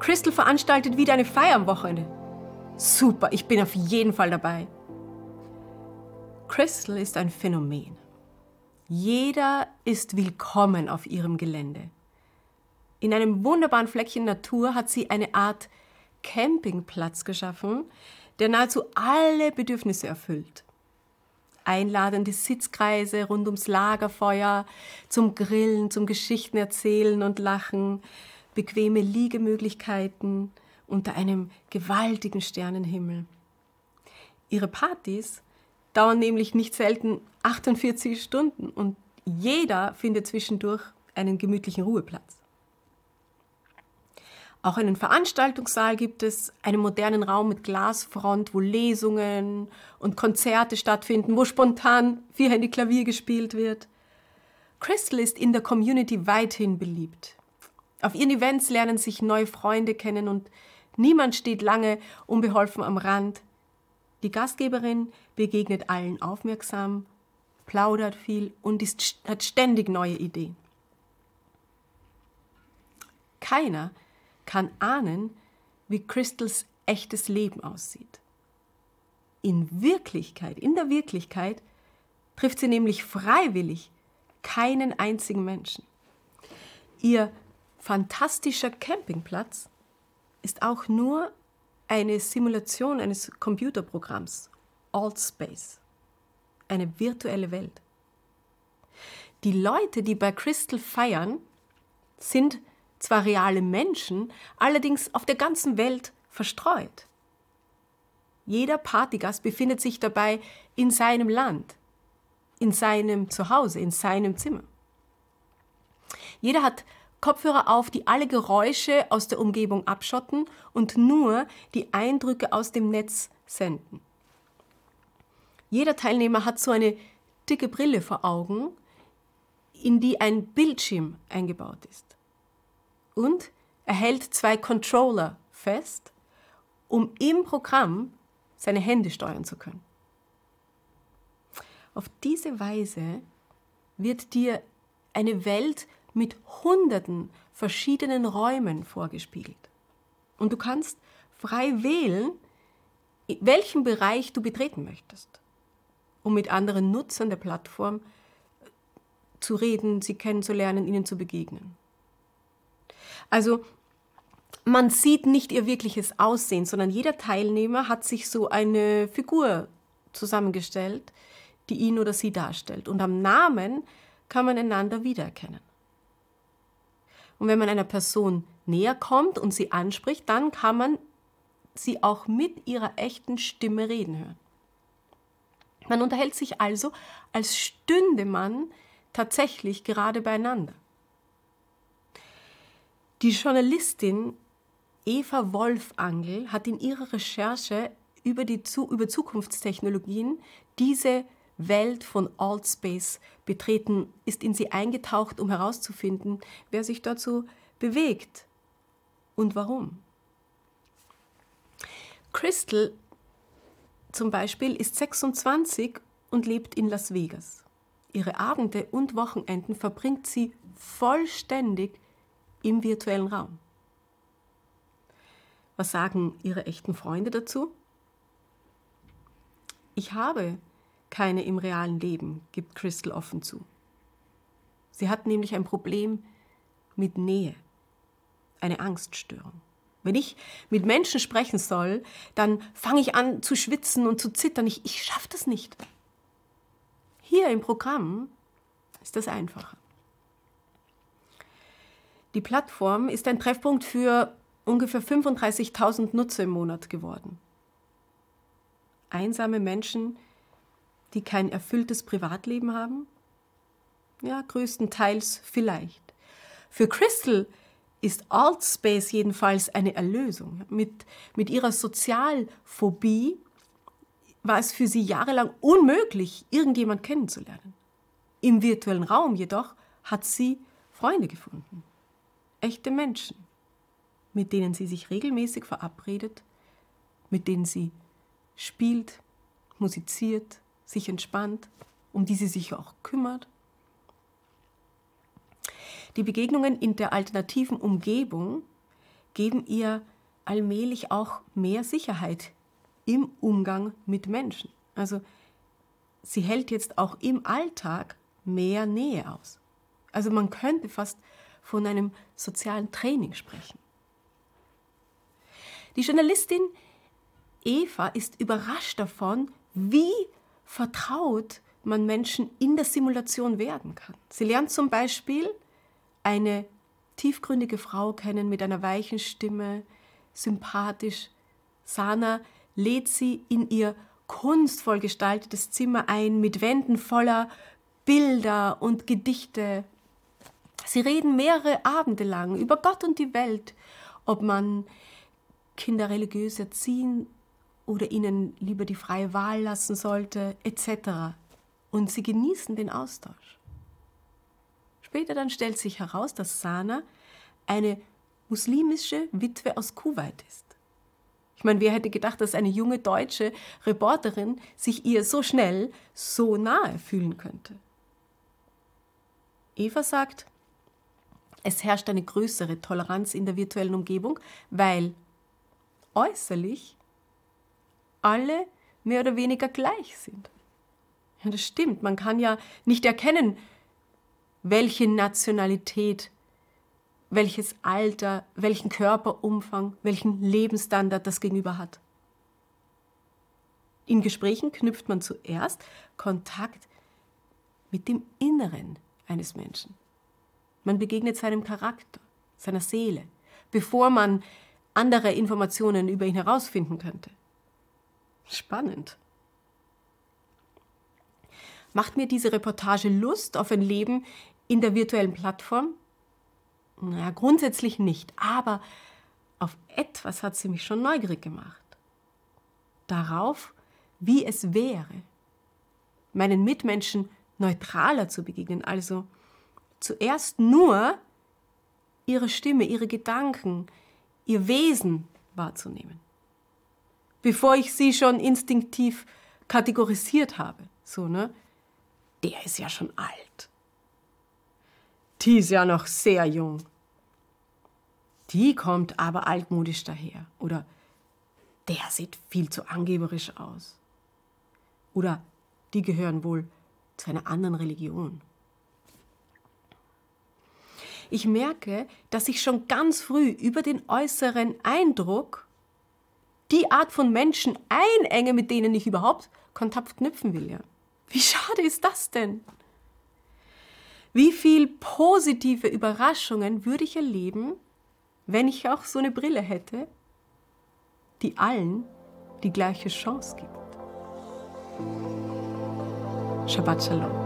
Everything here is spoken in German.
Crystal veranstaltet wieder eine Feier am Wochenende. Super, ich bin auf jeden Fall dabei. Crystal ist ein Phänomen. Jeder ist willkommen auf ihrem Gelände. In einem wunderbaren Fleckchen Natur hat sie eine Art Campingplatz geschaffen, der nahezu alle Bedürfnisse erfüllt. Einladende Sitzkreise rund ums Lagerfeuer, zum Grillen, zum Geschichten erzählen und lachen, bequeme Liegemöglichkeiten unter einem gewaltigen Sternenhimmel. Ihre Partys dauern nämlich nicht selten 48 Stunden und jeder findet zwischendurch einen gemütlichen Ruheplatz. Auch einen Veranstaltungssaal gibt es, einen modernen Raum mit Glasfront, wo Lesungen und Konzerte stattfinden, wo spontan vierhändig Klavier gespielt wird. Crystal ist in der Community weithin beliebt. Auf ihren Events lernen sich neue Freunde kennen und niemand steht lange unbeholfen am Rand. Die Gastgeberin begegnet allen aufmerksam, plaudert viel und ist, hat ständig neue Ideen. Keiner kann ahnen, wie Crystals echtes Leben aussieht. In Wirklichkeit, in der Wirklichkeit trifft sie nämlich freiwillig keinen einzigen Menschen. Ihr fantastischer Campingplatz ist auch nur eine Simulation eines Computerprogramms, Altspace, eine virtuelle Welt. Die Leute, die bei Crystal feiern, sind zwar reale Menschen, allerdings auf der ganzen Welt verstreut. Jeder Partygast befindet sich dabei in seinem Land, in seinem Zuhause, in seinem Zimmer. Jeder hat Kopfhörer auf, die alle Geräusche aus der Umgebung abschotten und nur die Eindrücke aus dem Netz senden. Jeder Teilnehmer hat so eine dicke Brille vor Augen, in die ein Bildschirm eingebaut ist und er hält zwei Controller fest, um im Programm seine Hände steuern zu können. Auf diese Weise wird dir eine Welt mit hunderten verschiedenen Räumen vorgespiegelt. Und du kannst frei wählen, welchen Bereich du betreten möchtest, um mit anderen Nutzern der Plattform zu reden, sie kennenzulernen, ihnen zu begegnen. Also man sieht nicht ihr wirkliches Aussehen, sondern jeder Teilnehmer hat sich so eine Figur zusammengestellt, die ihn oder sie darstellt. Und am Namen kann man einander wiedererkennen. Und wenn man einer Person näher kommt und sie anspricht, dann kann man sie auch mit ihrer echten Stimme reden hören. Man unterhält sich also, als stünde man tatsächlich gerade beieinander. Die Journalistin Eva Wolfangel hat in ihrer Recherche über, die, über Zukunftstechnologien diese Welt von Altspace betreten, ist in sie eingetaucht, um herauszufinden, wer sich dazu bewegt und warum. Crystal zum Beispiel ist 26 und lebt in Las Vegas. Ihre Abende und Wochenenden verbringt sie vollständig im virtuellen Raum. Was sagen Ihre echten Freunde dazu? Ich habe keine im realen Leben, gibt Crystal offen zu. Sie hat nämlich ein Problem mit Nähe, eine Angststörung. Wenn ich mit Menschen sprechen soll, dann fange ich an zu schwitzen und zu zittern. Ich, ich schaffe das nicht. Hier im Programm ist das einfacher. Die Plattform ist ein Treffpunkt für ungefähr 35.000 Nutzer im Monat geworden. Einsame Menschen, die kein erfülltes Privatleben haben? Ja, größtenteils vielleicht. Für Crystal ist Altspace jedenfalls eine Erlösung. Mit, mit ihrer Sozialphobie war es für sie jahrelang unmöglich, irgendjemand kennenzulernen. Im virtuellen Raum jedoch hat sie Freunde gefunden echte Menschen, mit denen sie sich regelmäßig verabredet, mit denen sie spielt, musiziert, sich entspannt, um die sie sich auch kümmert. Die Begegnungen in der alternativen Umgebung geben ihr allmählich auch mehr Sicherheit im Umgang mit Menschen. Also sie hält jetzt auch im Alltag mehr Nähe aus. Also man könnte fast von einem sozialen Training sprechen. Die Journalistin Eva ist überrascht davon, wie vertraut man Menschen in der Simulation werden kann. Sie lernt zum Beispiel eine tiefgründige Frau kennen mit einer weichen Stimme, sympathisch. Sana lädt sie in ihr kunstvoll gestaltetes Zimmer ein mit Wänden voller Bilder und Gedichte. Sie reden mehrere Abende lang über Gott und die Welt, ob man Kinder religiös erziehen oder ihnen lieber die freie Wahl lassen sollte, etc. Und sie genießen den Austausch. Später dann stellt sich heraus, dass Sana eine muslimische Witwe aus Kuwait ist. Ich meine, wer hätte gedacht, dass eine junge deutsche Reporterin sich ihr so schnell so nahe fühlen könnte? Eva sagt, es herrscht eine größere Toleranz in der virtuellen Umgebung, weil äußerlich alle mehr oder weniger gleich sind. Ja, das stimmt. Man kann ja nicht erkennen, welche Nationalität, welches Alter, welchen Körperumfang, welchen Lebensstandard das Gegenüber hat. In Gesprächen knüpft man zuerst Kontakt mit dem Inneren eines Menschen. Man begegnet seinem Charakter, seiner Seele, bevor man andere Informationen über ihn herausfinden könnte. Spannend. Macht mir diese Reportage Lust auf ein Leben in der virtuellen Plattform? Naja, grundsätzlich nicht, aber auf etwas hat sie mich schon neugierig gemacht. Darauf, wie es wäre, meinen Mitmenschen neutraler zu begegnen, also zuerst nur ihre Stimme, ihre Gedanken, ihr Wesen wahrzunehmen, bevor ich sie schon instinktiv kategorisiert habe. So, ne? Der ist ja schon alt. Die ist ja noch sehr jung. Die kommt aber altmodisch daher. Oder der sieht viel zu angeberisch aus. Oder die gehören wohl zu einer anderen Religion. Ich merke, dass ich schon ganz früh über den äußeren Eindruck die Art von Menschen einenge, mit denen ich überhaupt Kontakt knüpfen will. Ja. Wie schade ist das denn? Wie viel positive Überraschungen würde ich erleben, wenn ich auch so eine Brille hätte, die allen die gleiche Chance gibt. Shabbat Shalom.